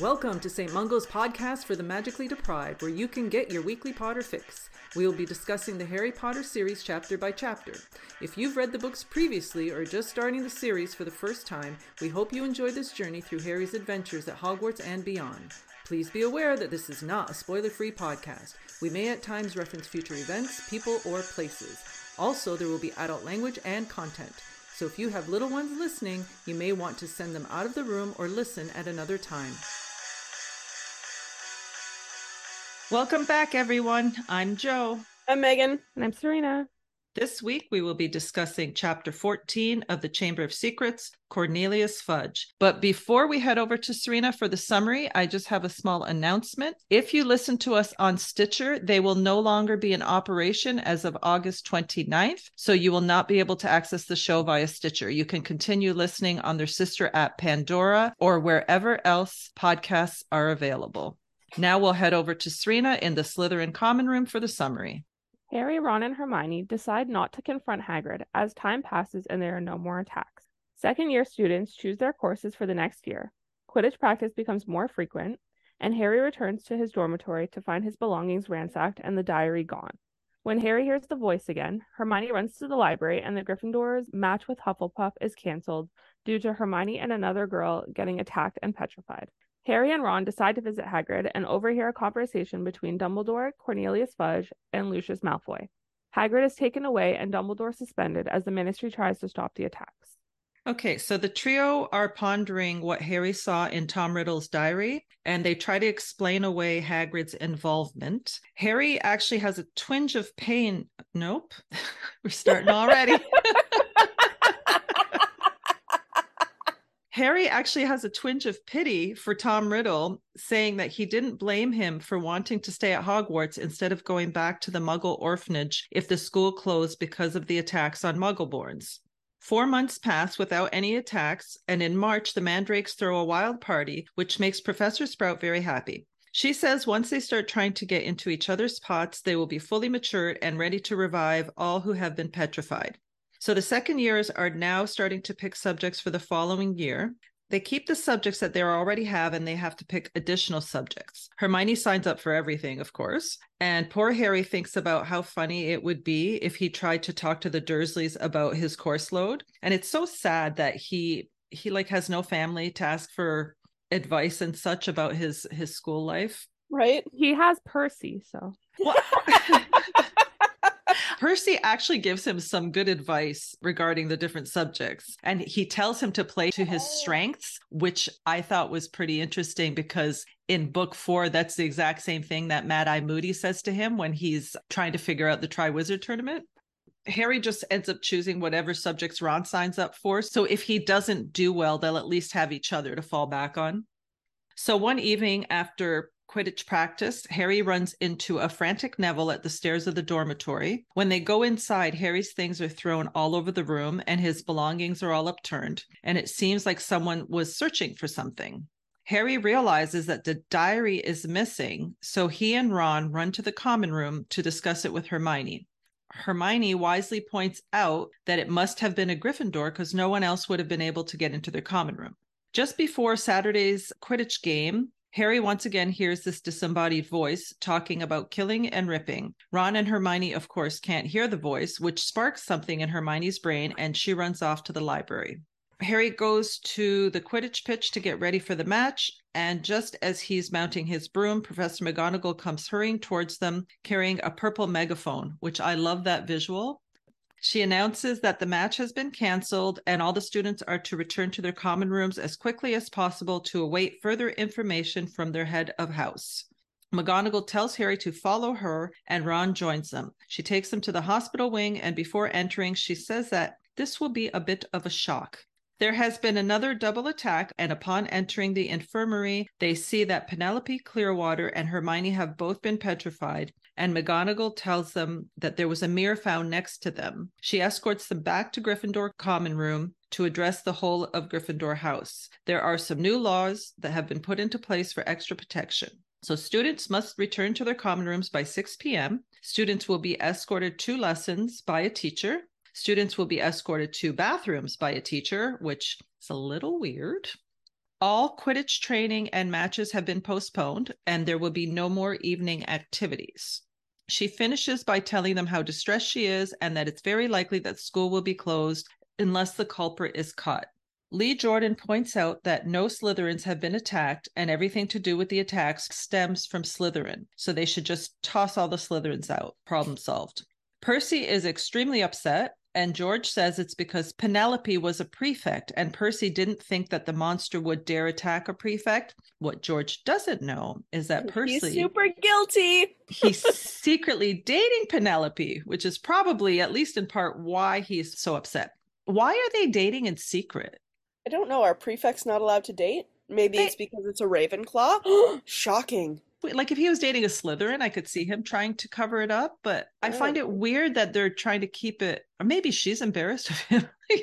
Welcome to St. Mungo's podcast for the magically deprived, where you can get your weekly Potter fix. We will be discussing the Harry Potter series chapter by chapter. If you've read the books previously or just starting the series for the first time, we hope you enjoy this journey through Harry's adventures at Hogwarts and beyond. Please be aware that this is not a spoiler free podcast. We may at times reference future events, people, or places. Also, there will be adult language and content. So if you have little ones listening, you may want to send them out of the room or listen at another time. Welcome back, everyone. I'm Joe. I'm Megan. And I'm Serena. This week, we will be discussing Chapter 14 of the Chamber of Secrets, Cornelius Fudge. But before we head over to Serena for the summary, I just have a small announcement. If you listen to us on Stitcher, they will no longer be in operation as of August 29th. So you will not be able to access the show via Stitcher. You can continue listening on their sister app, Pandora, or wherever else podcasts are available. Now we'll head over to Serena in the Slytherin common room for the summary. Harry, Ron, and Hermione decide not to confront Hagrid as time passes and there are no more attacks. Second year students choose their courses for the next year. Quidditch practice becomes more frequent, and Harry returns to his dormitory to find his belongings ransacked and the diary gone. When Harry hears the voice again, Hermione runs to the library and the Gryffindor's match with Hufflepuff is cancelled due to Hermione and another girl getting attacked and petrified. Harry and Ron decide to visit Hagrid and overhear a conversation between Dumbledore, Cornelius Fudge, and Lucius Malfoy. Hagrid is taken away and Dumbledore suspended as the Ministry tries to stop the attacks. Okay, so the trio are pondering what Harry saw in Tom Riddle's diary, and they try to explain away Hagrid's involvement. Harry actually has a twinge of pain. Nope, we're starting already. Harry actually has a twinge of pity for Tom Riddle, saying that he didn't blame him for wanting to stay at Hogwarts instead of going back to the Muggle orphanage if the school closed because of the attacks on Muggleborns. Four months pass without any attacks, and in March, the Mandrakes throw a wild party, which makes Professor Sprout very happy. She says once they start trying to get into each other's pots, they will be fully matured and ready to revive all who have been petrified. So the second years are now starting to pick subjects for the following year. They keep the subjects that they already have and they have to pick additional subjects. Hermione signs up for everything, of course. And poor Harry thinks about how funny it would be if he tried to talk to the Dursleys about his course load. And it's so sad that he he like has no family to ask for advice and such about his his school life. Right? He has Percy, so. Percy actually gives him some good advice regarding the different subjects. And he tells him to play to his oh. strengths, which I thought was pretty interesting because in book four, that's the exact same thing that Mad Eye Moody says to him when he's trying to figure out the Triwizard tournament. Harry just ends up choosing whatever subjects Ron signs up for. So if he doesn't do well, they'll at least have each other to fall back on. So one evening after Quidditch practice, Harry runs into a frantic Neville at the stairs of the dormitory. When they go inside, Harry's things are thrown all over the room and his belongings are all upturned, and it seems like someone was searching for something. Harry realizes that the diary is missing, so he and Ron run to the common room to discuss it with Hermione. Hermione wisely points out that it must have been a Gryffindor because no one else would have been able to get into their common room. Just before Saturday's Quidditch game, Harry once again hears this disembodied voice talking about killing and ripping. Ron and Hermione, of course, can't hear the voice, which sparks something in Hermione's brain, and she runs off to the library. Harry goes to the Quidditch pitch to get ready for the match, and just as he's mounting his broom, Professor McGonagall comes hurrying towards them carrying a purple megaphone, which I love that visual. She announces that the match has been canceled and all the students are to return to their common rooms as quickly as possible to await further information from their head of house. McGonagall tells Harry to follow her, and Ron joins them. She takes them to the hospital wing, and before entering, she says that this will be a bit of a shock. There has been another double attack, and upon entering the infirmary, they see that Penelope Clearwater and Hermione have both been petrified, and McGonagall tells them that there was a mirror found next to them. She escorts them back to Gryffindor common room to address the whole of Gryffindor House. There are some new laws that have been put into place for extra protection. So students must return to their common rooms by 6 p.m. Students will be escorted to lessons by a teacher. Students will be escorted to bathrooms by a teacher, which is a little weird. All Quidditch training and matches have been postponed, and there will be no more evening activities. She finishes by telling them how distressed she is and that it's very likely that school will be closed unless the culprit is caught. Lee Jordan points out that no Slytherins have been attacked and everything to do with the attacks stems from Slytherin. So they should just toss all the Slytherins out. Problem solved. Percy is extremely upset and George says it's because Penelope was a prefect and Percy didn't think that the monster would dare attack a prefect. What George doesn't know is that Percy He's super guilty. he's secretly dating Penelope, which is probably at least in part why he's so upset. Why are they dating in secret? I don't know. Are prefects not allowed to date? Maybe They- it's because it's a Ravenclaw. Shocking. Like if he was dating a Slytherin, I could see him trying to cover it up, but I find oh. it Oh. weird that they're trying to keep it or maybe she's embarrassed of him.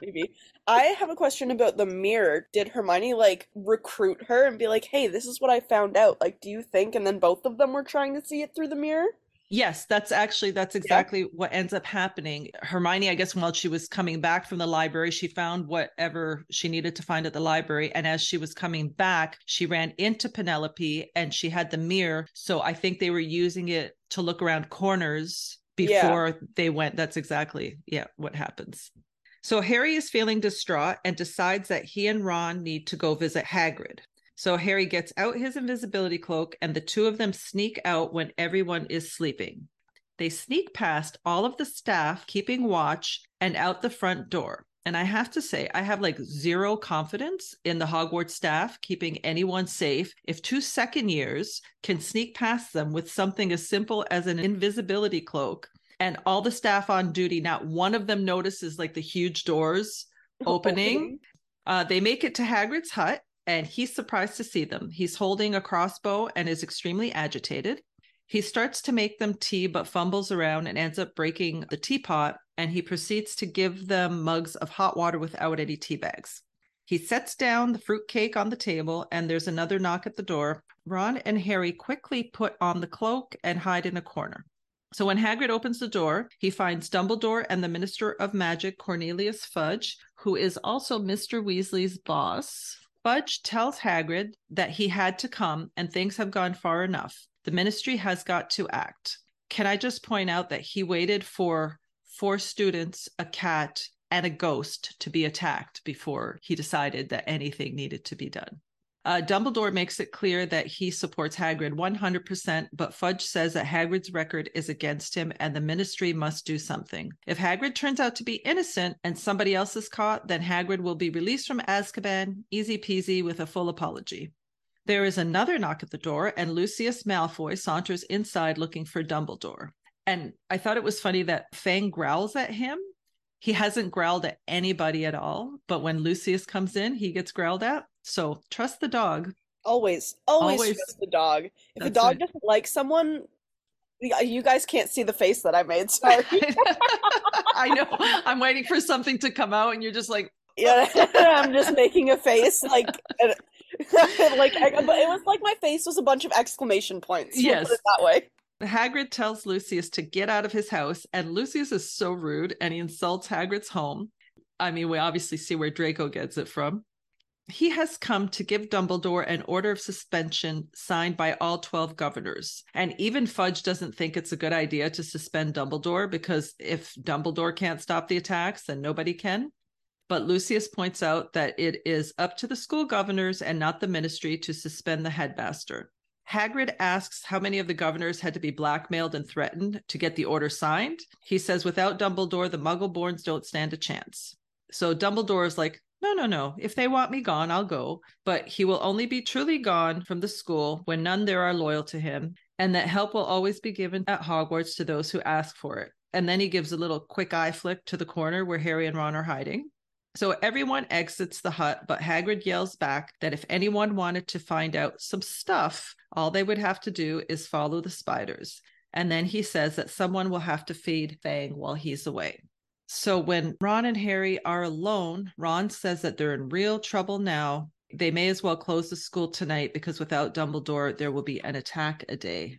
Maybe. I have a question about the mirror. Did Hermione like recruit her and be like, "Hey, this is what I found out." Like, do you think? And then both of them were trying to see it through the mirror. Yes, that's actually that's exactly what ends up happening. Hermione, I guess while she was coming back from the library, she found whatever she needed to find at the library and as she was coming back, she ran into Penelope and she had the mirror, so I think they were using it to look around corners Yeah. before they went. That's exactly yeah, what happens. So Harry is feeling distraught and decides that he and Ron need to go visit Hagrid. So Harry gets out his invisibility cloak and the two of them sneak out when everyone is sleeping. They sneak past all of the staff keeping watch and out the front door. And I have to say, I have like zero confidence in the Hogwarts staff keeping anyone safe if two second years can sneak past them with something as simple as an invisibility cloak and all the staff on duty, not one of them notices like the huge doors opening. Uh, they make it to Hagrid's hut, and he's surprised to see them. He's holding a crossbow and is extremely agitated. He starts to make them tea, but fumbles around and ends up breaking the teapot. And he proceeds to give them mugs of hot water without any tea bags. He sets down the fruit cake on the table, and there's another knock at the door. Ron and Harry quickly put on the cloak and hide in a corner. So when Hagrid opens the door, he finds Dumbledore and the Minister of Magic, Cornelius Fudge, who is also Mr. Weasley's boss. Fudge tells Hagrid that he had to come and things have gone far enough. The ministry has got to act. Can I just point out that he waited for four students, a cat, and a ghost to be attacked before he decided that anything needed to be done? Uh, Dumbledore makes it clear that he supports Hagrid 100%, but Fudge says that Hagrid's record is against him and the ministry must do something. If Hagrid turns out to be innocent and somebody else is caught, then Hagrid will be released from Azkaban, easy peasy, with a full apology. There is another knock at the door, and Lucius Malfoy saunters inside looking for Dumbledore. And I thought it was funny that Fang growls at him. He hasn't growled at anybody at all, but when Lucius comes in, he gets growled at. So trust the dog. Always, always, Always. trust the dog. If That's dog right. doesn't like someone, uh, you guys can't see the face that I made. Sorry. I know. I'm waiting for something to come out, and you're just like, yeah, I'm just making a face like, like, I- but it was like my face was a bunch of exclamation points. we'll Yes. put it that way. Hagrid tells Lucius to get out of his house, and Lucius is so rude and he insults Hagrid's home. I mean, we obviously see where Draco gets it from. He has come to give Dumbledore an order of suspension signed by all 12 governors. And even Fudge doesn't think it's a good idea to suspend Dumbledore because if Dumbledore can't stop the attacks, then nobody can. But Lucius points out that it is up to the school governors and not the ministry to suspend the headmaster. Hagrid asks how many of the governors had to be blackmailed and threatened to get the order signed. He says, without Dumbledore, the Muggleborns don't stand a chance. So Dumbledore is like, no, no, no. If they want me gone, I'll go. But he will only be truly gone from the school when none there are loyal to him, and that help will always be given at Hogwarts to those who ask for it. And then he gives a little quick eye flick to the corner where Harry and Ron are hiding. So everyone exits the hut, but Hagrid yells back that if anyone wanted to find out some stuff, all they would have to do is follow the spiders. And then he says that someone will have to feed Fang while he's away. So when Ron and Harry are alone, Ron says that they're in real trouble now. They may as well close the school tonight because without Dumbledore, there will be an attack a day.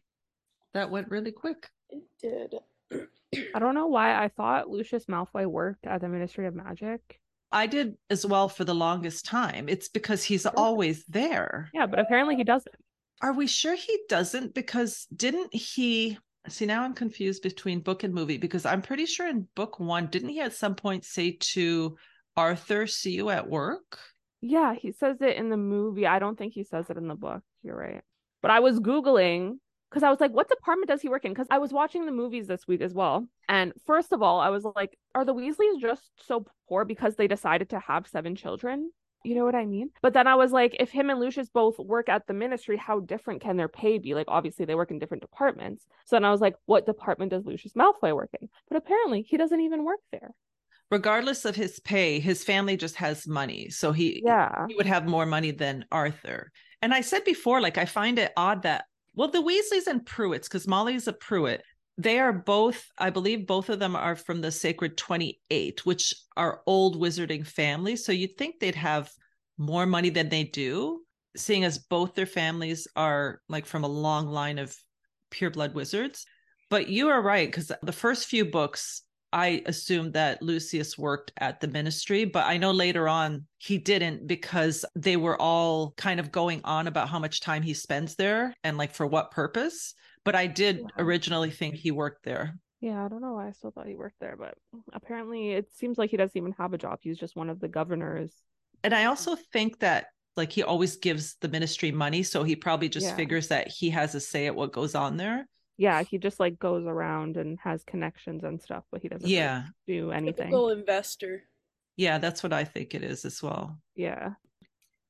That went really quick. It did. I don't know why I thought Lucius Malfoy worked at the Ministry of Magic. I did as well for the longest time. It's because he's always there. Yeah, but apparently he doesn't. Are we sure he doesn't? Because didn't he? See, now I'm confused between book and movie because I'm pretty sure in book one, didn't he at some point say to Arthur, see you at work? Yeah, he says it in the movie. I don't think he says it in the book. You're right. But I was Googling because I was like, what department does he work in? Because I was watching the movies this week as well. And first of all, I was like, are the Weasleys just so poor because they decided to have seven children? You know what I mean? But then I was like, if him and Lucius both work at the ministry, how different can their pay be? Like, obviously, they work in different departments. So then I was like, what department does Lucius Malfoy work in? But apparently, he doesn't even work there. Regardless of his pay, his family just has money. So he, Yeah. he would have more money than Arthur. And I said before, like, I find it odd that, well, the Weasleys and Prewetts, because Molly's a Prewett, they are both, I believe both of them are from the Sacred 28, which are old wizarding families. So you'd think they'd have more money than they do, seeing as both their families are like from a long line of pureblood wizards. But you are right, because the first few books, I assumed that Lucius worked at the ministry, but I know later on he didn't because they were all kind of going on about how much time he spends there and like for what purpose. But I did Yeah. originally think he worked there. Yeah, I don't know why I still thought he worked there, but apparently it seems like he doesn't even have a job. He's just one of the governors. And I also think that like he always gives the ministry money. So he probably just Yeah. figures that he has a say at what goes on there. Yeah, he just like goes around and has connections and stuff, but he doesn't really Yeah. do anything. Typical investor. Yeah, that's what I think it is as well. Yeah.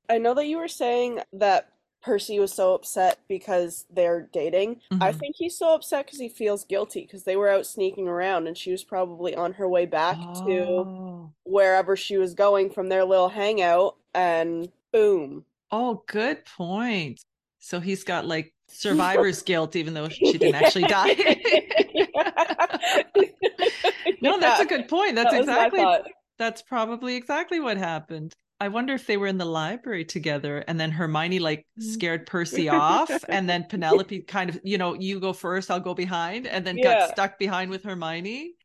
I know that you were saying that Percy was so upset because they're dating. I Mhm. think he's so upset because he feels guilty because they were out sneaking around and she was probably on her way back to Oh. wherever she was going from their little hangout and boom. Oh, good point. So he's got like survivor's guilt, even though she didn't actually die. no, that's a good point. That's That exactly that's probably exactly what happened. I wonder if they were in the library together and then Hermione like Mm. scared Percy off and then Penelope kind of, you know, you go first, I'll go behind and then Yeah. got stuck behind with Hermione.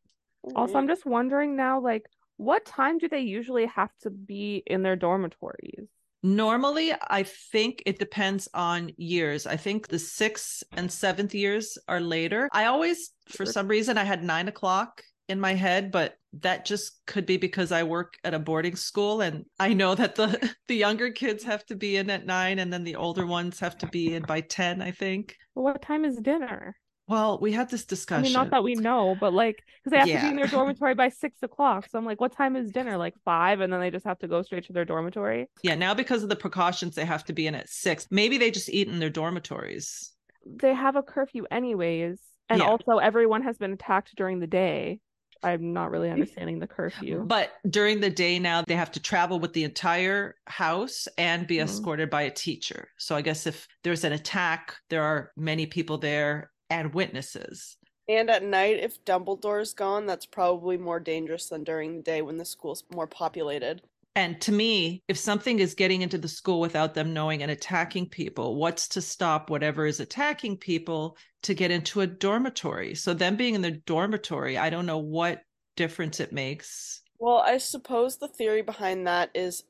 Also, I'm just wondering now, like, what time do they usually have to be in their dormitories? Normally, I think it depends on years. I think the sixth and seventh years are later. I always, for some reason, I had nine o'clock in my head, but that just could be because I work at a boarding school and I know that the the younger kids have to be in at nine and then the older ones have to be in by 10, I think. What time is dinner? Well, we had this discussion. I mean, not that we know, but like, because they have to be in their dormitory by six o'clock. So I'm like, what time is dinner? Like five, and then they just have to go straight to their dormitory. yeah, now because of the precautions, they have to be in at six. Maybe they just eat in their dormitories. They have a curfew anyways, and Yeah. also everyone has been attacked during the day. I'm not really understanding the curfew. But during the day now, they have to travel with the entire house and be Mhm. escorted by a teacher. So I guess if there's an attack, there are many people there and witnesses. And at night, if Dumbledore's gone, that's probably more dangerous than during the day when the school's more populated. And to me, if something is getting into the school without them knowing and attacking people, what's to stop whatever is attacking people to get into a dormitory? So, them being in the dormitory, I don't know what difference it makes. Well, I suppose the theory behind that is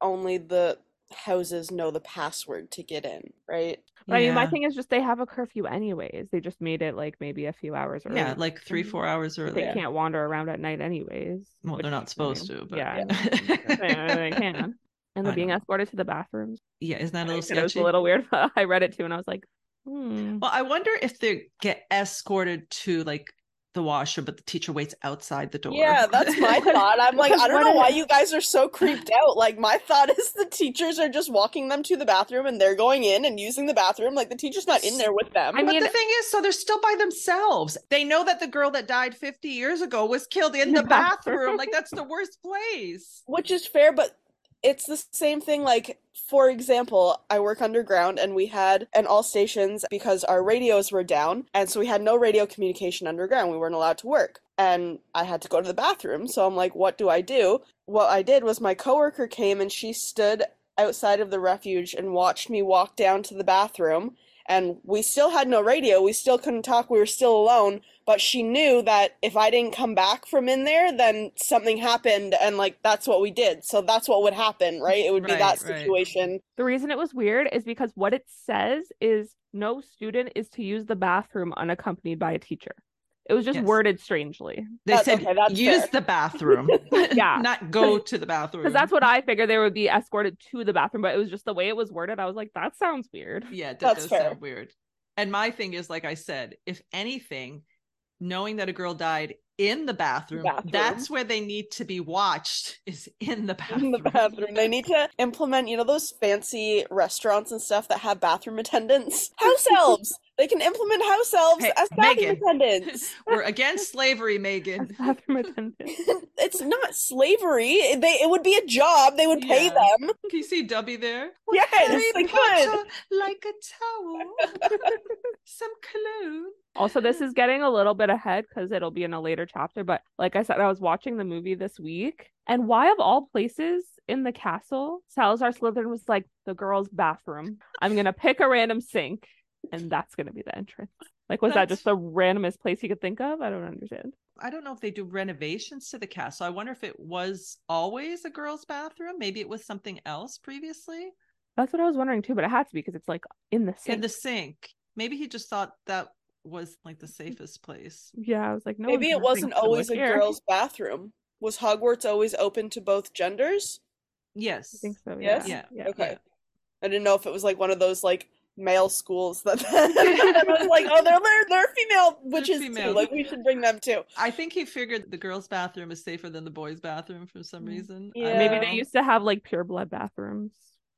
only the houses know the password to get in, right? But I mean, my thing is just they have a curfew anyways. They just made it like maybe a few hours early. Yeah, like three, Mhm. four hours But early. they Yeah. can't wander around at night anyways. Well, they're not supposed mean, to, but yeah, yeah. they can. And they're being know. escorted to the bathrooms. yeah, isn't that a little sketchy? it was a little weird. But I read it too, and I was like, hmm. Well, I wonder if they get escorted to like the washer, but the teacher waits outside the door. Yeah, that's my thought. I'm like, I don't know why you guys are so creeped out. Like, my thought is the teachers are just walking them to the bathroom and they're going in and using the bathroom. Like, the teacher's not in there with them. I but mean- the thing is, so they're still by themselves. They know that the girl that died 50 years ago was killed in In the the bathroom. bathroom. Like, that's the worst place. Which is fair, but it's the same thing. Like, for example, I work underground and we had an all stations because our radios were down. And so we had no radio communication underground. We weren't allowed to work. And I had to go to the bathroom. So I'm like, what do I do? What I did was my coworker came and she stood outside of the refuge and watched me walk down to the bathroom. And we still had no radio. We still couldn't talk. We were still alone. But she knew that if I didn't come back from in there, then something happened, and like that's what we did. So that's what would happen, right? It would be Right, that right. situation. The reason it was weird is because what it says is no student is to use the bathroom unaccompanied by a teacher. It was just Yes. worded strangely. They That's- said okay, use fair. the bathroom. Yeah. Not go to the bathroom. Because that's what I figured they would be escorted to the bathroom, but it was just the way it was worded. I was like, that sounds weird. Yeah, that That's does fair. sound weird. And my thing is, like I said, if anything, knowing that a girl died in the bathroom, Bathroom. that's where they need to be watched is in the bathroom. in the bathroom. They need to implement, you know, those fancy restaurants and stuff that have bathroom attendants. House elves. They can implement house elves Hey, as bathroom Megan. attendants. We're against slavery, As Megan. bathroom attendant. it's not slavery. They it would be a job. They would pay them. Can you see Dobby there? Yes, Harry they could. Like a towel. Some cologne. Also, this is getting a little bit ahead because it'll be in a later chapter. But like I said, I was watching the movie this week, and why of all places in the castle, Salazar Slytherin was like the girls' bathroom. I'm gonna pick a random sink, and that's gonna be the entrance. Like, was that just the randomest place you could think of? I don't understand. I don't know if they do renovations to the castle. I wonder if it was always a girl's bathroom. Maybe it was something else previously. That's what I was wondering too, but it had to be because it's like in the sink. In the sink. Maybe he just thought that was like the safest place. Yeah, I was like, no. Maybe it wasn't always a here. girls' bathroom. Was Hogwarts always open to both genders? Yes. I think so. Yes? Yeah. Yeah. Okay. Yeah. I didn't know if it was like one of those like male schools that I was like, oh, they're they're, they're female witches female. too. Like we should bring them too. I think he figured the girls' bathroom is safer than the boys' bathroom for some Mm. reason. Yeah. Maybe they used to have like pure blood bathrooms.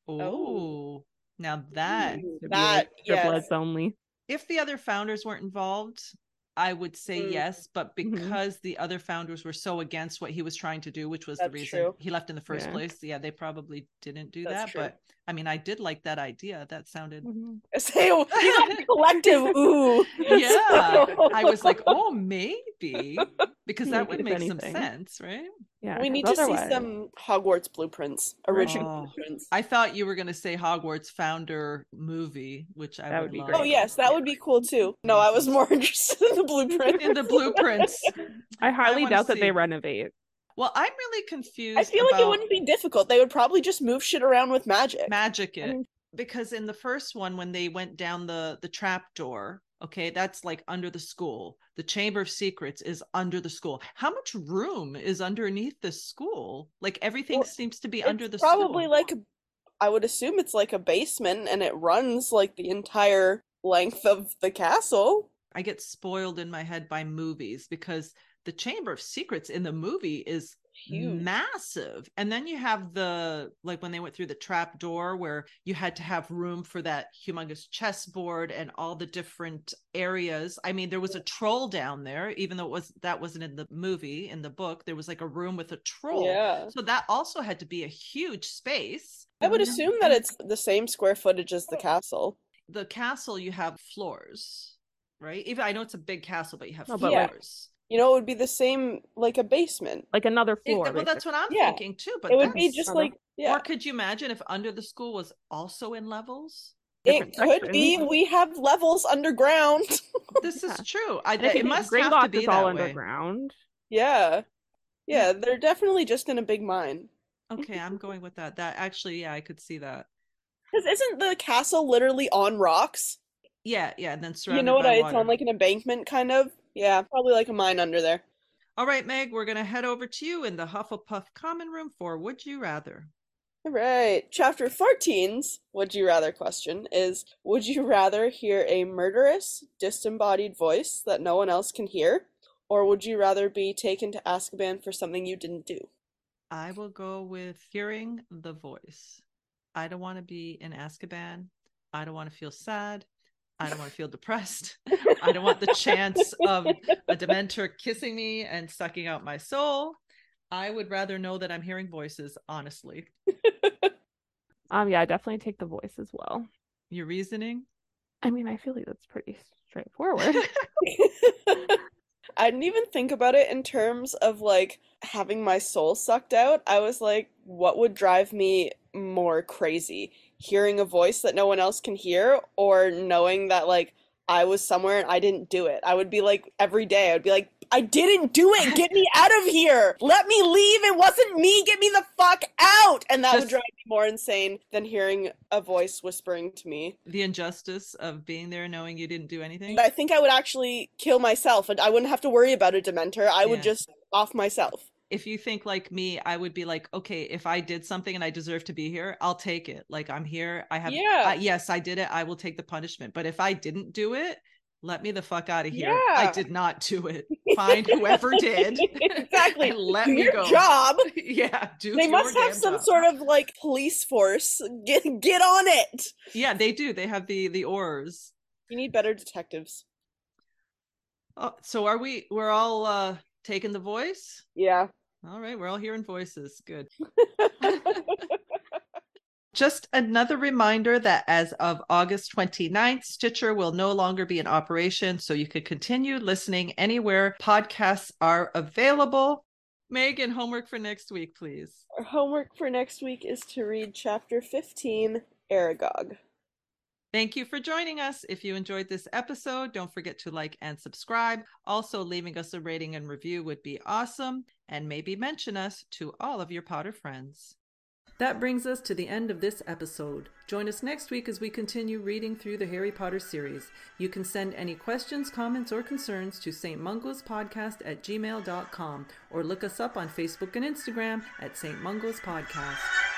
Oh, now that Ooh, to be, that yes. bloods only. if the other founders weren't involved, I would say Mm. yes. But Mhm. because the other founders were so against what he was trying to do, which was That's the reason true. he left in the first Yeah. place, yeah, they probably didn't do That's that. true. But I mean, I did like that idea. That sounded. Mhm. Got the collective ooh. Yeah, So- I was like, oh, maybe because that would make some sense, right? Yeah. we 'cause need to see some Hogwarts blueprints, original Oh. blueprints. I thought you were going to say Hogwarts founder movie, which I That would, would be love. great. Oh yes, that would be cool too. No, I was more interested in the blueprint. in the blueprints. I highly wanna doubt that see. they renovate. Well, I'm really confused. I feel like it wouldn't be difficult. They would probably just move shit around with magic. magic I it mean- because in the first one, when they went down the the trap door, okay, that's like under the school. The Chamber of Secrets is under the school. How much room is underneath the school? Like everything Well, seems to be under the probably school. like I would assume it's like a basement and it runs like the entire length of the castle. I get spoiled in my head by movies because the Chamber of Secrets in the movie is Huge. massive. And then you have the like when they went through the trap door where you had to have room for that humongous chessboard and all the different areas. I mean, there was a troll down there, even though it was that wasn't in the movie, in the book, there was like a room with a troll. Yeah. So that also had to be a huge space. I would assume that it's the same square footage as the oh. castle. the castle you have floors, right? Even I know it's a big castle, but you have No, but, floors. You know, it would be the same like a basement. Like another It- floor. well, that's what I'm Yeah. thinking too. But it would be just uh-huh. like yeah. Or could you imagine if under the school was also in levels? It different could be. We have levels underground. This Yeah. is true. I, And if you it think must have to be is that all way. underground. yeah. Yeah, they're definitely just in a big mine. Okay, I'm going with that. That actually, yeah, I could see that. Because isn't the castle literally on rocks? Yeah, yeah, and then surrounding. you know what by I? It's on like an embankment, kind of. Yeah, probably like a mine under there. All right, Meg, we're gonna head over to you in the Hufflepuff common room for Would You Rather. All right. Chapter 14's Would You Rather question is Would you rather hear a murderous, disembodied voice that no one else can hear? Or would you rather be taken to Azkaban for something you didn't do? I will go with hearing the voice. I don't want to be in Azkaban. I don't want to feel sad. I don't want to feel depressed. I don't want the chance of a Dementor kissing me and sucking out my soul. I would rather know that I'm hearing voices, honestly. Um, yeah, I definitely take the voice as well. Your reasoning? I mean, I feel like that's pretty straightforward. I didn't even think about it in terms of like having my soul sucked out. I was like, what would drive me more crazy? Hearing a voice that no one else can hear or knowing that like I was somewhere and I didn't do it. I would be like every day, I'd be like, I didn't do it. Get me out of here. Let me leave. It wasn't me. Get me the fuck out. And that Just- would drive me more insane than hearing a voice whispering to me. The injustice of being there knowing you didn't do anything. I think I would actually kill myself and I wouldn't have to worry about a dementor. I would just off myself. If you think like me, I would be like, okay, if I did something and I deserve to be here, I'll take it. Like I'm here. I have, Yeah. uh, yes, I did it. I will take the punishment. But if I didn't do it, let me the fuck out of here. Yeah. I did not do it. Find whoever did. exactly. let Do me your go. job. yeah, do They must have some job. sort of like police force. Get get on it. Yeah, they do. They have the the Aurors. You need better detectives. Oh, so are we? We're all uh taking the voice. Yeah. All right, we're all hearing voices. Good. Just another reminder that as of August 29th, Stitcher will no longer be in operation, so you could continue listening anywhere podcasts are available. Megan, homework for next week, please. Our homework for next week is to read chapter 15, Aragog. Thank you for joining us. If you enjoyed this episode, don't forget to like and subscribe. Also, leaving us a rating and review would be awesome, and maybe mention us to all of your Potter friends. That brings us to the end of this episode. Join us next week as we continue reading through the Harry Potter series. You can send any questions, comments, or concerns to St. Mungo's Podcast at gmail.com or look us up on Facebook and Instagram at St. Mungo's Podcast.